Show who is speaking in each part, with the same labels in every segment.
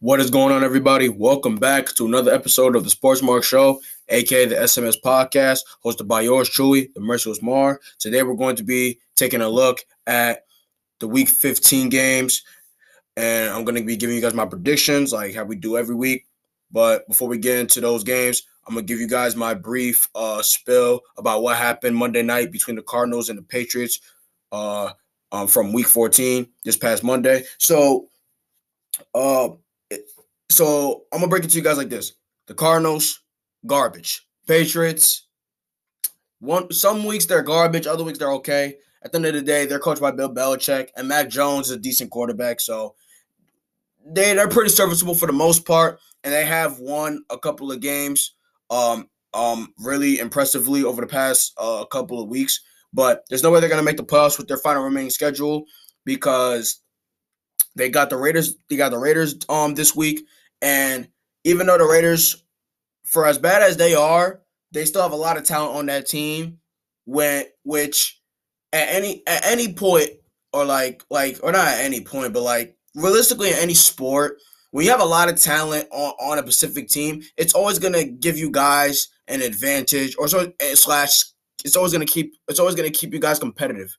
Speaker 1: What is going on, everybody? Welcome back to another episode of the Sports Mark Show, aka the SMS Podcast, hosted by yours truly, the Merciless Mar. Today, we're going to be taking a look at the Week 15 games, and I'm going to be giving you guys my predictions, like how we do every week. But before we get into those games, I'm gonna give you guys my brief uh, spill about what happened Monday night between the Cardinals and the Patriots uh, um, from Week 14 this past Monday. So, uh, so I'm gonna break it to you guys like this: the Cardinals, garbage. Patriots, one some weeks they're garbage, other weeks they're okay. At the end of the day, they're coached by Bill Belichick, and Mac Jones is a decent quarterback, so they they're pretty serviceable for the most part, and they have won a couple of games, um, um, really impressively over the past uh, couple of weeks. But there's no way they're gonna make the playoffs with their final remaining schedule because they got the Raiders. They got the Raiders um this week, and even though the Raiders, for as bad as they are, they still have a lot of talent on that team. When which at any at any point or like like or not at any point, but like realistically in any sport, when you have a lot of talent on, on a specific team, it's always gonna give you guys an advantage, or so slash it's always gonna keep it's always gonna keep you guys competitive.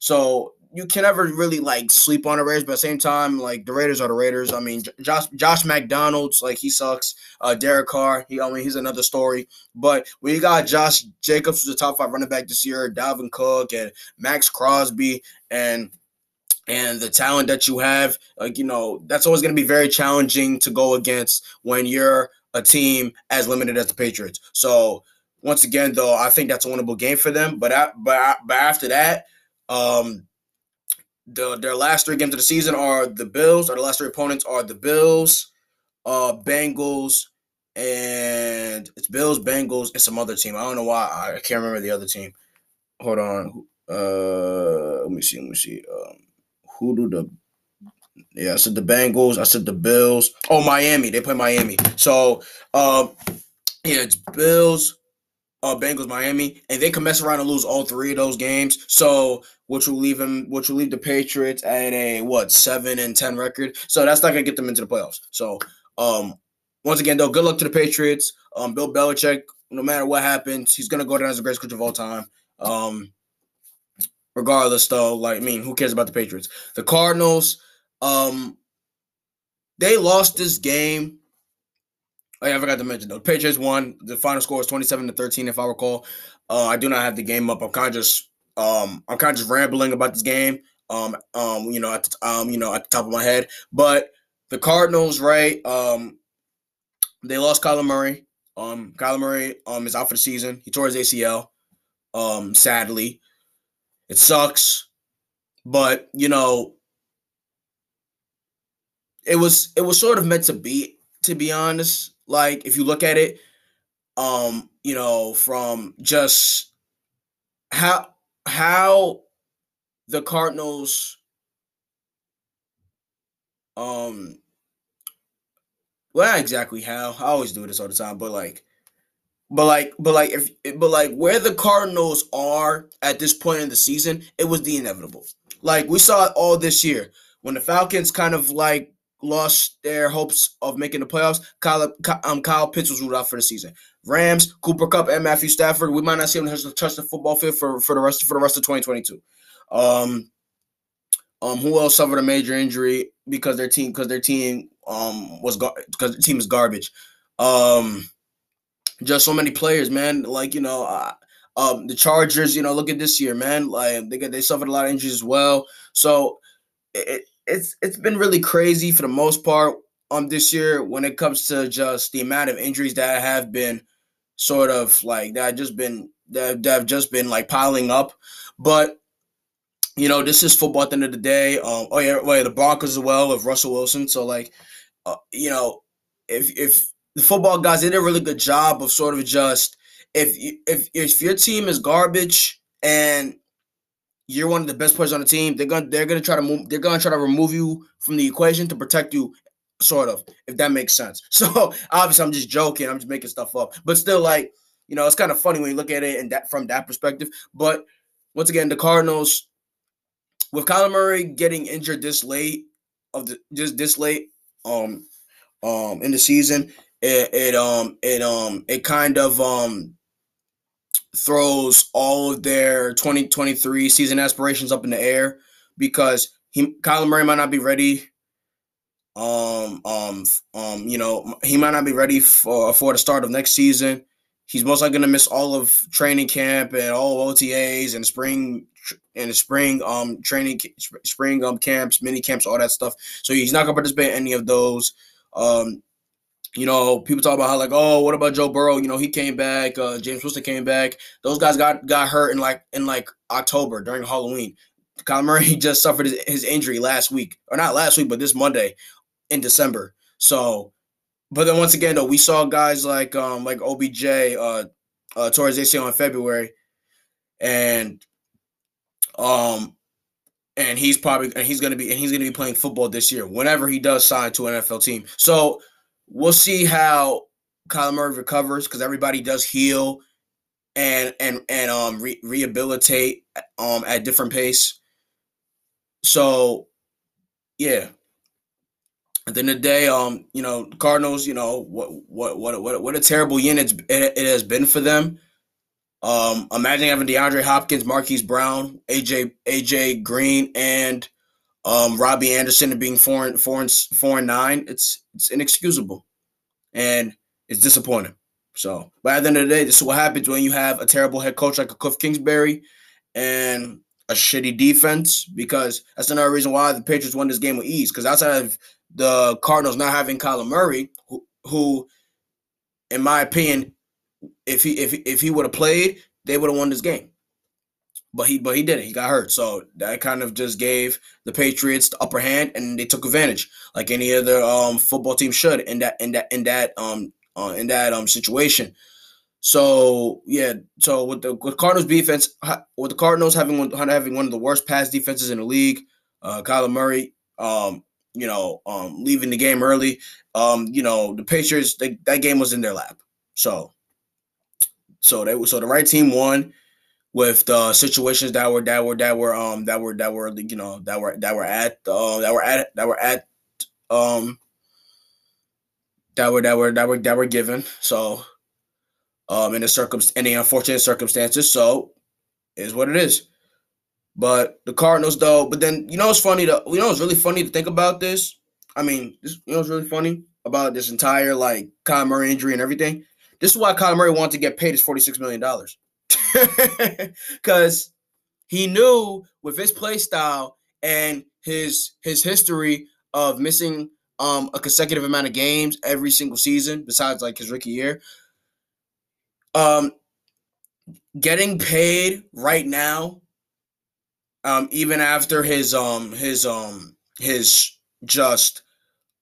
Speaker 1: So you can never really like sleep on the Raiders, but at the same time, like the Raiders are the Raiders. I mean, Josh Josh McDaniels like he sucks. Uh, Derek Carr, he I mean he's another story. But when you got Josh Jacobs, who's the top five running back this year, Dalvin Cook and Maxx Crosby, and and the talent that you have, like you know, that's always going to be very challenging to go against when you're a team as limited as the Patriots. So once again, though, I think that's a winnable game for them. But I, but but after that, um, the their last three games of the season are the Bills, or the last three opponents are the Bills, uh, Bengals, and it's Bills, Bengals, and some other team. I don't know why I can't remember the other team. Hold on. Uh, let me see. Let me see. Um, who do the yeah, I said the Bengals. I said the Bills. Oh, Miami. They play Miami. So, um, yeah, it's Bills, uh, Bengals, Miami, and they can mess around and lose all three of those games. So, which will leave them, which will leave the Patriots at a what seven and ten record. So that's not gonna get them into the playoffs. So, um, once again, though, good luck to the Patriots. Um, Bill Belichick, no matter what happens, he's gonna go down as the greatest coach of all time. Um, regardless, though, like I mean, who cares about the Patriots? The Cardinals, um, they lost this game Oh yeah, I forgot to mention though. Patriots won. The final score was twenty seven to thirteen, if I recall. Uh, I do not have the game up. I'm kind of just um, I'm kind of just rambling about this game. Um, um, you know, at the, um, you know, at the top of my head. But the Cardinals, right? Um, they lost Kyler Murray. Um, Kyler Murray um is out for the season. He tore his ACL. Um, sadly, it sucks, but you know, it was it was sort of meant to be. To be honest, like if you look at it, um, you know, from just how how the Cardinals um well not exactly how I always do this all the time, but like but like but like if but like where the Cardinals are at this point in the season, it was the inevitable. Like we saw it all this year when the Falcons kind of like lost their hopes of making the playoffs. Kyle, um, Kyle Pitts was ruled out for the season. Rams, Cooper Kupp, and Matthew Stafford. We might not see them touch the football field for, for the rest for the rest of 2022. Um, um, who else suffered a major injury because their team because their team um was because the team is garbage. Um, just so many players, man. Like you know, uh, um, the Chargers. You know, look at this year, man. Like they get they suffered a lot of injuries as well. So it, it's it's been really crazy for the most part um this year when it comes to just the amount of injuries that have been sort of like that just been that, that have just been like piling up. But you know, this is football at the end of the day. Um, oh yeah, well, the Broncos as well of Russell Wilson. So like, uh, you know, if if the football guys did a really good job of sort of just if if if your team is garbage and you're one of the best players on the team. They're gonna they're gonna try to move. They're gonna try to remove you from the equation to protect you, sort of, if that makes sense. So obviously, I'm just joking. I'm just making stuff up, but still, like you know, it's kind of funny when you look at it and that from that perspective. But once again, the Cardinals with Kyler Murray getting injured this late of the just this late, um, um in the season, it, it um it um it kind of um throws all of their 2023 season aspirations up in the air because he Kyler Murray might not be ready. Um, um, um, you know, he might not be ready for for the start of next season. He's most likely gonna miss all of training camp and all of OTAs and spring and spring um training spring um camps, mini camps, all that stuff. So he's not gonna participate in any of those. Um, you know, people talk about how like, oh, what about Joe Burrow? You know, he came back. Uh, Jameis Winston came back. Those guys got got hurt in like in like October during Halloween. Kyler Murray just suffered his, his injury last week, or not last week, but this Monday in December. So, but then once again, though, we saw guys like um like OBJ uh uh towards ACL in February, and um and he's probably and he's gonna be and he's gonna be playing football this year whenever he does sign to an NFL team. So we'll see how Kyler Murray recovers because everybody does heal and and and um re- rehabilitate um at different pace. So yeah. At the end of the day, um, you know, Cardinals, you know, what what what what what a terrible it's, it, it has been for them. Um, imagine having DeAndre Hopkins, Marquise Brown, AJ AJ Green, and um, Robbie Anderson and being four and four and four and nine. It's it's inexcusable, and it's disappointing. So, but at the end of the day, this is what happens when you have a terrible head coach like a Cliff Kingsbury and a shitty defense. Because that's another reason why the Patriots won this game with ease. Because outside of the Cardinals not having Kyler Murray, who, who in my opinion, if he if if he would have played, they would have won this game. But he but he didn't. He got hurt. So that kind of just gave the Patriots the upper hand and they took advantage, like any other um football team should in that in that in that um uh, in that um situation. So yeah, so with the with Cardinals defense, with the Cardinals having one, having one of the worst pass defenses in the league, uh, Kyler Murray, um, you know, um, leaving the game early, um, you know, the Patriots, they, that game was in their lap. So, so they so the right team won with the situations that were that were that were um that were that were you know that were that were at uh, that were at that were at um that were that were that were that were given. So um in the circum any unfortunate circumstances. So is what it is. But the Cardinals though, but then you know it's funny to you know it's really funny to think about this. I mean, this, you know it's really funny about this entire like Kyler Murray injury and everything. This is why Kyler Murray wanted to get paid his $46 million. Because he knew with his play style and his his history of missing um a consecutive amount of games every single season, besides like his rookie year. Um getting paid right now, um, even after his um his um his just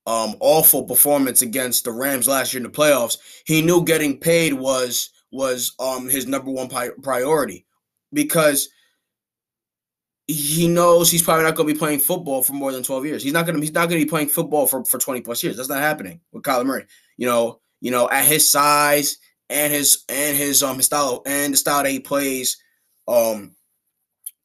Speaker 1: um, awful performance against the Rams last year in the playoffs, he knew getting paid was was um, his number one priority because he knows he's probably not going to be playing football for more than 12 years. He's not going to he's not going to be playing football for, for 20 plus years. That's not happening with Kyler Murray. You know, you know, at his size and his and his um his style and the style that he plays um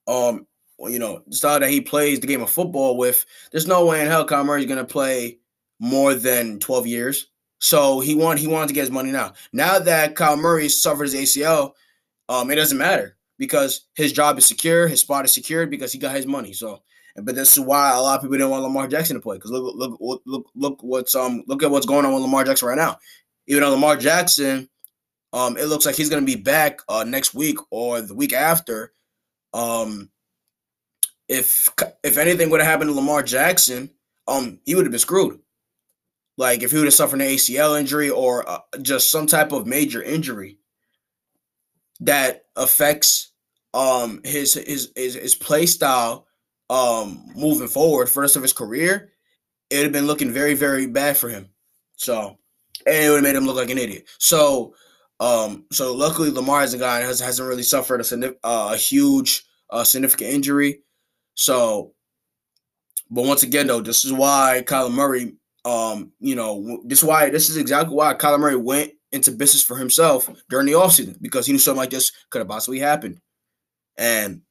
Speaker 1: um you know, the style that he plays the game of football with, there's no way in hell Kyler Murray is going to play more than 12 years. So he wanted he wanted to get his money now. Now that Kyle Murray suffered his ACL, um, it doesn't matter because his job is secure, his spot is secured because he got his money. So, but this is why a lot of people didn't want Lamar Jackson to play because look look look look what's um look at what's going on with Lamar Jackson right now. Even though Lamar Jackson, um, it looks like he's gonna be back uh next week or the week after. Um, if if anything would have happened to Lamar Jackson, um, he would have been screwed like if he would have suffered an ACL injury or uh, just some type of major injury that affects um his his his, his play style um moving forward for the rest of his career, it would have been looking very very bad for him. So and it would have made him look like an idiot. So um so luckily Lamar is a guy has hasn't really suffered a uh, a huge uh, significant injury. So but once again though, this is why Kyler Murray um, you know, this is why this is exactly why Kyler Murray went into business for himself during the offseason because he knew something like this could have possibly happened. And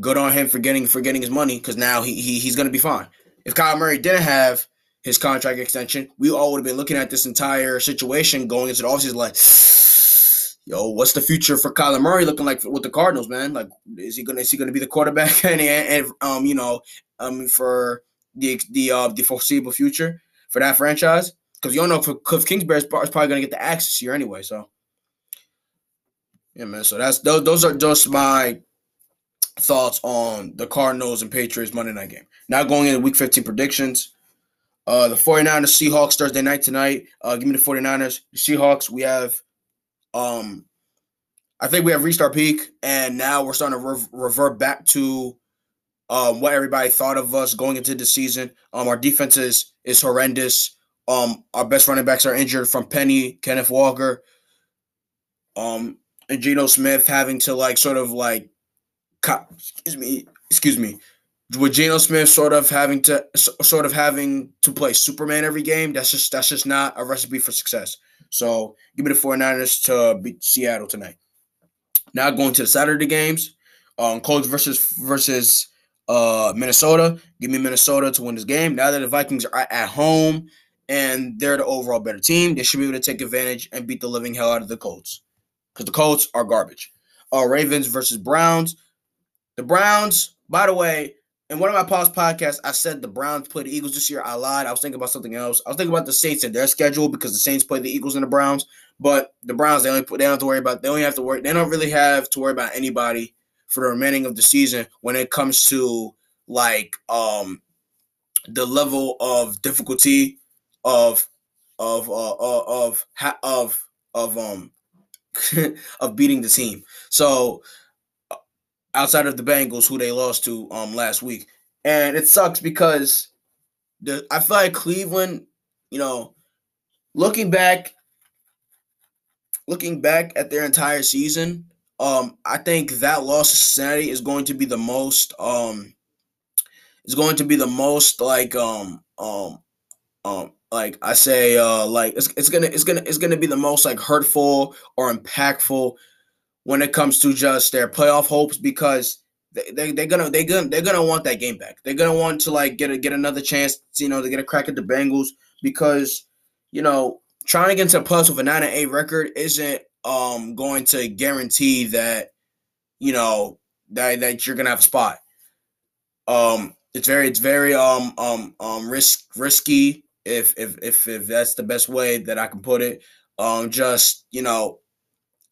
Speaker 1: good on him for getting for getting his money because now he, he he's gonna be fine. If Kyler Murray didn't have his contract extension, we all would have been looking at this entire situation going into the offseason like, yo, what's the future for Kyler Murray looking like with the Cardinals, man? Like, is he gonna is he gonna be the quarterback and, and um you know um for the the uh the foreseeable future for that franchise? Because you don't know if Cliff Kingsbury is probably gonna get the axe this year anyway. So yeah, man. So that's those those are just my thoughts on the Cardinals and Patriots Monday night game. Now going into week 15 predictions. Uh, the 49ers Seahawks Thursday night tonight. Uh, give me the 49ers. The Seahawks, we have um I think we have reached our peak and now we're starting to re- revert back to um what everybody thought of us going into the season. Um our defense is is horrendous. Um our best running backs are injured from Penny, Kenneth Walker, um and Geno Smith having to like sort of like excuse me, excuse me, with Geno Smith sort of having to sort of having to play Superman every game, that's just that's just not a recipe for success. So give me the 49ers to beat Seattle tonight. Now going to the Saturday games. Um Colts versus versus uh Minnesota. Give me Minnesota to win this game. Now that the Vikings are at home and they're the overall better team, they should be able to take advantage and beat the living hell out of the Colts. Because the Colts are garbage. Uh Ravens versus Browns. The Browns, by the way, in one of my past podcasts, I said the Browns play the Eagles this year. I lied. I was thinking about something else. I was thinking about the Saints and their schedule because the Saints play the Eagles and the Browns. But the Browns, they only they don't have to worry about. They only have to worry. They don't really have to worry about anybody for the remaining of the season when it comes to like um the level of difficulty of of uh, uh of of of um of beating the team. So outside of the Bengals, who they lost to um last week. And it sucks because the I feel like Cleveland, you know, looking back, looking back at their entire season, um, I think that loss to Cincinnati is going to be the most um is going to be the most like um um um like I say uh like it's, it's gonna it's gonna it's gonna be the most like hurtful or impactful when it comes to just their playoff hopes because they, they they're gonna they gonna they're gonna want that game back. They're gonna want to like get a get another chance, you know, to get a crack at the Bengals because you know trying to get into a plus with a nine and eight record isn't um going to guarantee that you know that that you're gonna have a spot. Um, it's very it's very um um um risk risky if if if if that's the best way that I can put it. Um, just you know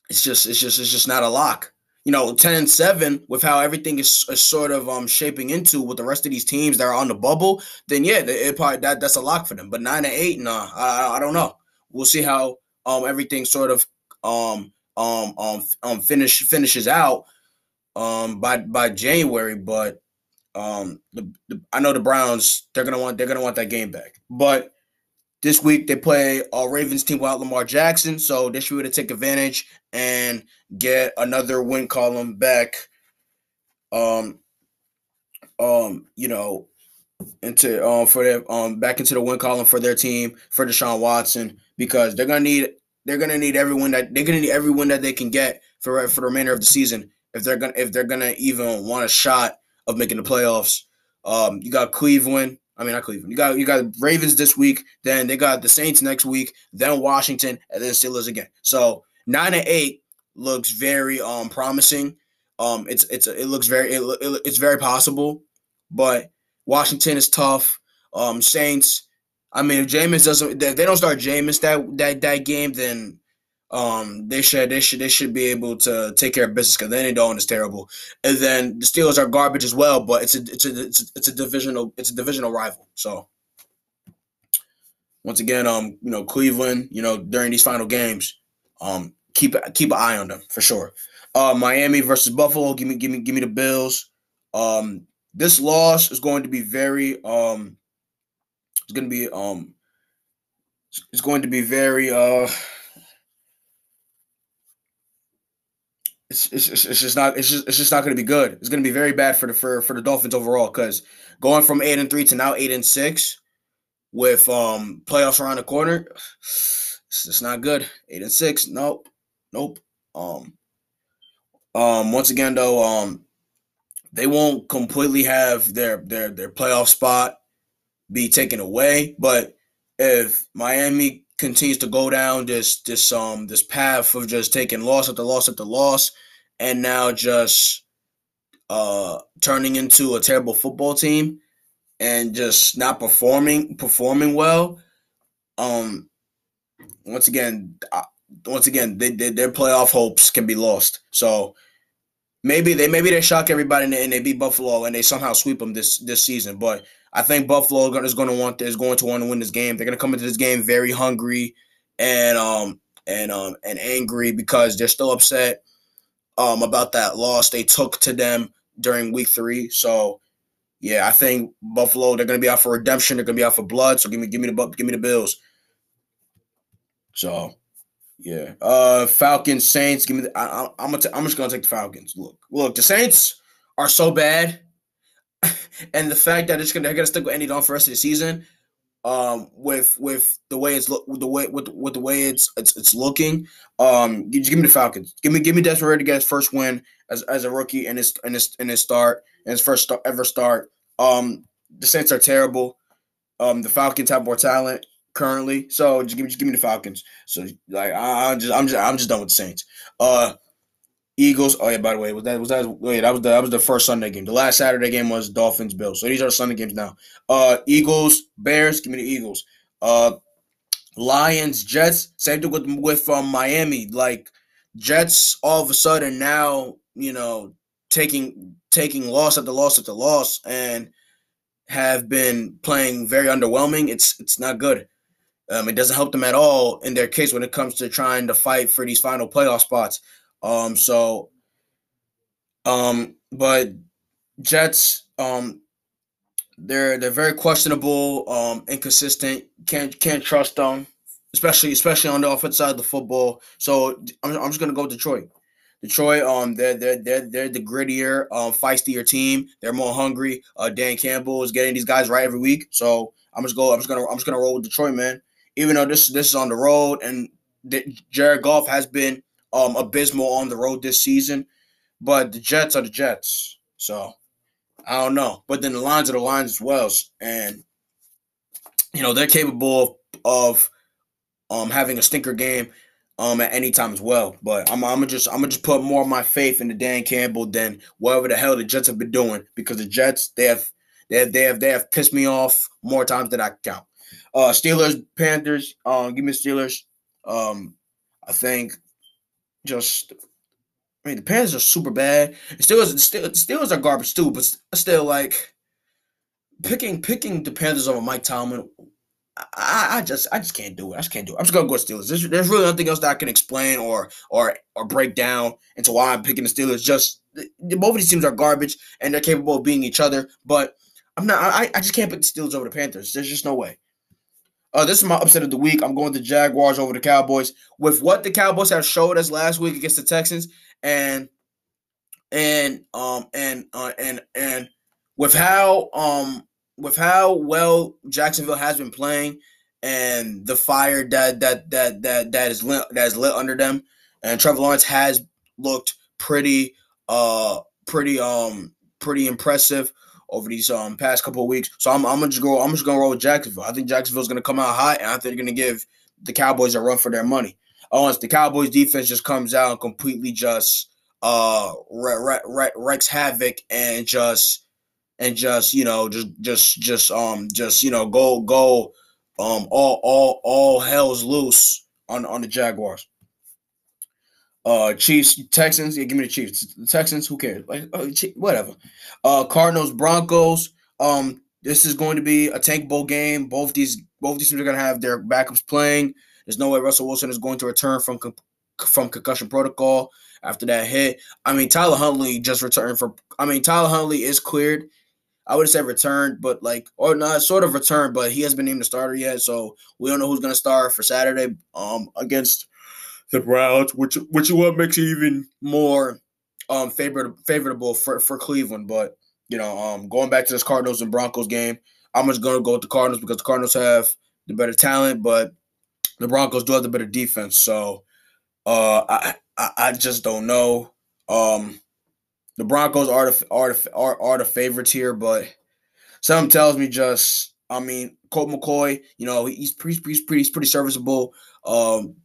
Speaker 1: it's just it's just it's just not a lock. You know, 10 and 7 with how everything is, is sort of um shaping into with the rest of these teams that are on the bubble, then yeah, it probably that that's a lock for them. But 9 and 8, nah, I, I don't know. We'll see how um everything sort of um um um um finish finishes out um by by January, but um the, the I know the Browns they're gonna want they're gonna want that game back. But this week they play a Ravens team without Lamar Jackson, so they should be able to take advantage and get another win column back. Um, um, you know, into um for their um back into the win column for their team for Deshaun Watson because they're gonna need they're gonna need everyone that they're gonna need every win that they can get for for the remainder of the season if they're gonna if they're gonna even want a shot of making the playoffs. Um, you got Cleveland I mean, not Cleveland. You got you got Ravens this week. Then they got the Saints next week. Then Washington, and then Steelers again. So nine and eight looks very um promising. Um, it's it's it looks very it, it, it's very possible, but Washington is tough. Um, Saints. I mean, if Jameis doesn't, if they don't start Jameis that that that game, then um, they should they should they should be able to take care of business because then they don't is terrible. And then the Steelers are garbage as well, but it's a it's a it's a, it's a divisional it's a divisional rival. So once again, um, you know Cleveland, you know during these final games, um, keep keep an eye on them for sure. Uh, Miami versus Buffalo. Give me give me give me the Bills. Um, this loss is going to be very um, it's going to be um, it's going to be very uh it's, it's, it's just not it's just it's just not going to be good. It's going to be very bad for the for, for the Dolphins overall because going from eight and three to now eight and six with um playoffs around the corner, it's, it's not good. Eight and six, nope, nope. Um, um, once again though, um, they won't completely have their their their playoff spot be taken away. But if Miami continues to go down this this um this path of just taking loss after loss after loss, and now just uh turning into a terrible football team and just not performing performing well, um, once again, once again, they, they, their playoff hopes can be lost. So maybe they maybe they shock everybody and they, and they beat Buffalo and they somehow sweep them this this season. But I think Buffalo is going to want is going to want to win this game. They're going to come into this game very hungry and um and um and angry because they're still upset um about that loss they took to them during week three. So yeah, I think Buffalo they're going to be out for redemption. They're going to be out for blood. So give me give me the give me the Bills. So yeah, uh, Falcons Saints. Give me. The, I, am gonna. T- I'm just gonna take the Falcons. Look, look. The Saints are so bad, and the fact that it's gonna they're gonna stick with Andy Dalton for the rest of the season, um, with with the way it's look, with the way with with the way it's it's, it's looking, um, just give me the Falcons. Give me give me Desmond to get his first win as, as a rookie in his in his in his start in his first start, ever start. Um, the Saints are terrible. Um, the Falcons have more talent currently. So just give me just give me the Falcons. So like I, am just I'm just I'm just done with the Saints. Uh Eagles. Oh yeah, by the way, was that was that wait, that was the that was the first Sunday game. The last Saturday game was Dolphins Bills. So these are Sunday games now. Uh Eagles, Bears, give me the Eagles. Uh Lions, Jets, same thing with with um, Miami. Like Jets all of a sudden now, you know, taking taking loss after loss after loss and have been playing very underwhelming. It's it's not good. Um, it doesn't help them at all in their case when it comes to trying to fight for these final playoff spots. Um, so, um, but Jets, um, they're they're very questionable, um, inconsistent. Can't can't trust them, especially especially on the offense side of the football. So I'm, I'm just gonna go Detroit. Detroit, um, they're they're they're, they're the grittier, um, feistier team. They're more hungry. Uh, Dan Campbell is getting these guys right every week. So I'm just go. I'm just gonna I'm just gonna roll with Detroit, man even though this this is on the road and Jared Goff has been um, abysmal on the road this season, but the Jets are the Jets. So I don't know. But then the Lions are the lines as well, and you know they're capable of, of um, having a stinker game um, at any time as well. But I'm, I'm gonna just I'm gonna just put more of my faith into Dan Campbell than whatever the hell the Jets have been doing because the Jets they have they have they have, they have pissed me off more times than I can count. Uh, Steelers, Panthers. Um, give me Steelers. Um, I think just. I mean, the Panthers are super bad. The Steelers, the Steelers are garbage too, but still, like picking picking the Panthers over Mike Tomlin. I, I just I just can't do it. I just can't do it. I'm just gonna go Steelers. There's, there's really nothing else that I can explain or or or break down into why I'm picking the Steelers. Just both of these teams are garbage and they're capable of being each other. But I'm not. I, I just can't pick the Steelers over the Panthers. There's just no way. Uh, this is my upset of the week. I'm going to Jaguars over the Cowboys. With what the Cowboys have showed us last week against the Texans, and and um and uh, and and with how um with how well Jacksonville has been playing, and the fire that that that that that is lit that is lit under them, and Trevor Lawrence has looked pretty uh pretty um pretty impressive over these um past couple of weeks. So I'm, I'm gonna just go. I'm just gonna roll with Jacksonville. I think Jacksonville's gonna come out hot, and I think they're gonna give the Cowboys a run for their money. Unless the Cowboys defense just comes out and completely just uh re- re- havoc and just and just you know just just just um just you know go go um all all all hell's loose on on the Jaguars. Uh, Chiefs, Texans. Yeah, give me the Chiefs. The Texans. Who cares? Like, uh, whatever. Uh, Cardinals, Broncos. Um, this is going to be a tank bowl game. Both these both these teams are going to have their backups playing. There's no way Russell Wilson is going to return from from concussion protocol after that hit. I mean, Tyler Huntley just returned for. I mean, Tyler Huntley is cleared. I would have said returned, but like, or not, sort of returned, but he hasn't been named a starter yet, so we don't know who's going to start for Saturday um against the Browns, which which is what makes it even more um favorable favorable for, for Cleveland. But you know, um going back to this Cardinals and Broncos game, I'm just gonna go with the Cardinals because the Cardinals have the better talent, but the Broncos do have the better defense. So uh I I, I just don't know. Um the Broncos are the are the are, are the favorites here, but something tells me just I mean, Colt McCoy, you know, he's pretty, he's pretty, he's pretty serviceable. Um,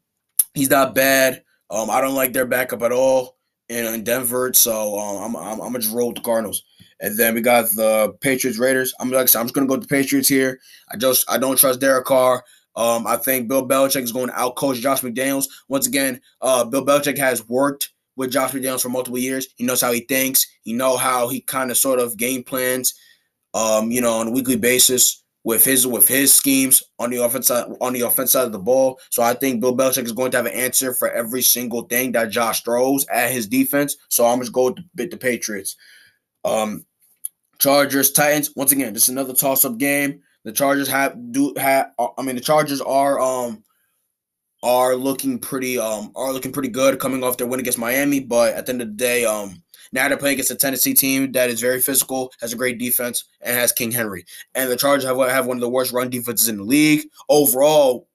Speaker 1: he's not bad. Um, I don't like their backup at all in, in Denver, so um, I'm, I'm, I'm gonna just roll with the Cardinals. And then we got the Patriots Raiders. I'm like I said, I'm just gonna go with the Patriots here. I just I don't trust Derek Carr. Um, I think Bill Belichick is going to outcoach Josh McDaniels. Once again, uh, Bill Belichick has worked with Josh McDaniels for multiple years. He knows how he thinks. He know how he kind of sort of game plans, um, you know, on a weekly basis with his with his schemes on the offense on the offense side of the ball. So I think Bill Belichick is going to have an answer for every single thing that Josh throws at his defense. So I'm just going to beat the Patriots. Um, Chargers Titans. Once again, this is another toss up game. The Chargers have do have. I mean, the Chargers are um are looking pretty um are looking pretty good coming off their win against Miami. But at the end of the day, um now they're playing against a Tennessee team that is very physical, has a great defense, and has King Henry. And the Chargers have have one of the worst run defenses in the league overall.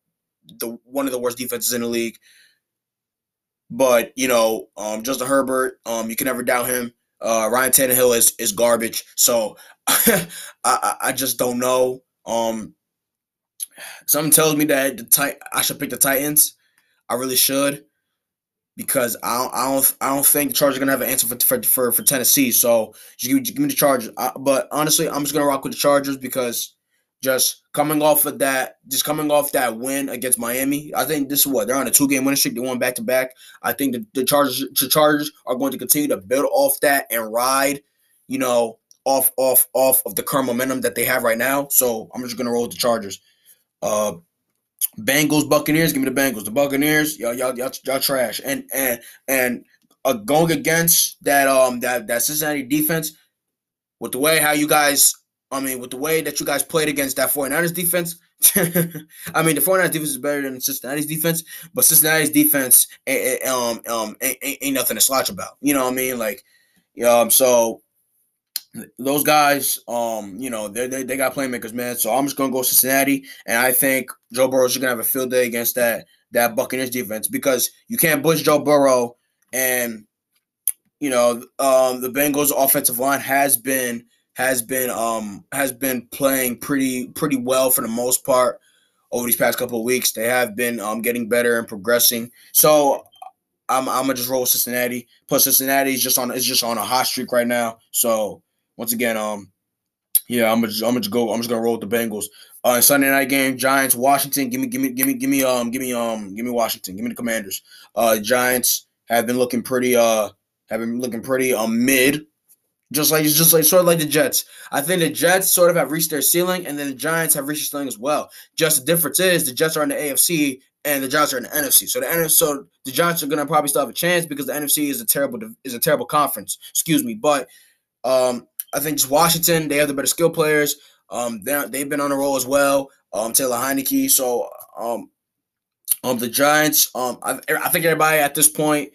Speaker 1: The one of the worst defenses in the league. But you know, um, Justin Herbert, um, you can never doubt him. Uh, Ryan Tannehill is is garbage. So I I just don't know. Um, something tells me that the tit- I should pick the Titans. I really should because I don't, I don't, I don't think the Chargers are gonna have an answer for for for, for Tennessee. So give, give me the Chargers. I, but honestly, I'm just gonna rock with the Chargers because just coming off of that, just coming off that win against Miami, I think this is what they're on a two game winning streak. They won back to back. I think the, the Chargers, the Chargers are going to continue to build off that and ride, you know, off off off of the current momentum that they have right now. So I'm just gonna roll with the Chargers. Uh, Bengals, Buccaneers, give me the Bengals. The Buccaneers, y'all, y'all, y'all, y'all trash. And and and uh, going against that um that that Cincinnati defense, with the way how you guys, I mean, with the way that you guys played against that 49ers defense. I mean, the 49ers defense is better than Cincinnati's defense, but Cincinnati's defense um um ain't, ain't nothing to slouch about. You know what I mean? Like, um, so those guys, um, you know, they they, they got playmakers, man. So I'm just gonna go Cincinnati, and I think Joe Burrow's gonna have a field day against that that Buccaneers defense because you can't push Joe Burrow, and you know, um, the Bengals offensive line has been has been um has been playing pretty pretty well for the most part over these past couple of weeks. They have been um getting better and progressing. So I'm I'm gonna just roll Cincinnati. Plus Cincinnati is just on is just on a hot streak right now. So once again, um, yeah, I'm gonna I'm gonna go. I'm just gonna roll with the Bengals. Uh, Sunday night game, Giants, Washington. Give me, give me, give me, give me, um, give me, um, give me Washington. Give me the Commanders. Uh, Giants have been looking pretty, uh, have been looking pretty, um, mid. Just like, just like, sort of like the Jets. I think the Jets sort of have reached their ceiling, and then the Giants have reached their ceiling as well. Just the difference is the Jets are in the AFC and the Giants are in the NFC. So the NFC, so the Giants are gonna probably still have a chance because the NFC is a terrible is a terrible conference. Excuse me, but um, I think just Washington, they have the better skill players. Um, they they've been on a roll as well. Um, Taylor Heinicke. So um, um, the Giants. Um, I, I think everybody at this point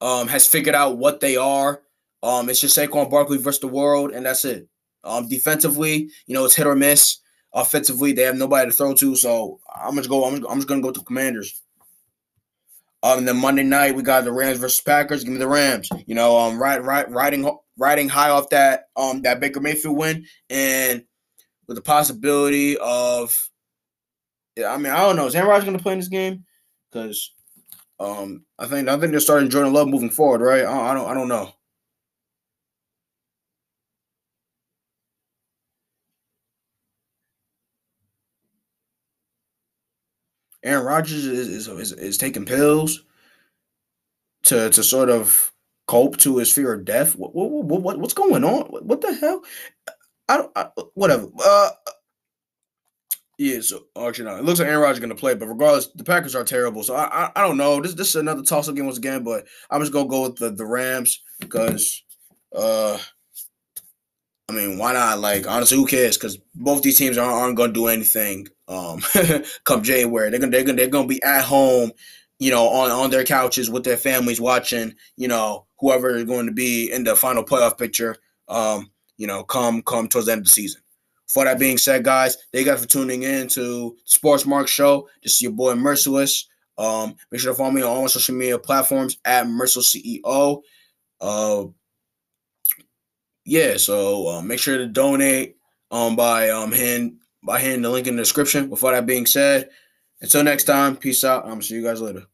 Speaker 1: um has figured out what they are. Um, it's just Saquon Barkley versus the world, and that's it. Um, defensively, you know, it's hit or miss. Offensively, they have nobody to throw to, so I'm just go. I'm, I'm just gonna go to Commanders. Um, then Monday night we got the Rams versus Packers. Give me the Rams. You know, um, right, right, riding riding high off that um that Baker Mayfield win, and with the possibility of, yeah, I mean, I don't know, is Aaron Rodgers going to play in this game? Because um, I think I think they're starting Jordan Love moving forward, right? I, I don't I don't know. Aaron Rodgers is, is, is, is taking pills to to sort of cope to his fear of death? What, what, what, what's going on? What the hell? I don't. I, whatever. Uh, yeah. So actually, no. It looks like Aaron Rodgers is gonna play, but regardless, the Packers are terrible. So I, I, I don't know. This, this is another toss up game once again, but I'm just gonna go with the the Rams because, uh, I mean, why not? Like honestly, who cares? Because both these teams aren't, aren't gonna do anything. Um, come January, they're gonna they're gonna they're gonna be at home you know, on, on their couches with their families watching, you know, whoever is going to be in the final playoff picture, um, you know, come come towards the end of the season. For that being said, guys, thank you guys for tuning in to Sports Mark Show. This is your boy Merciless. Um, make sure to follow me on all my social media platforms at Merciless CEO. Uh, yeah, so uh, make sure to donate um by um hand by hitting the link in the description. With all that being said, until next time, peace out. I'm see you guys later.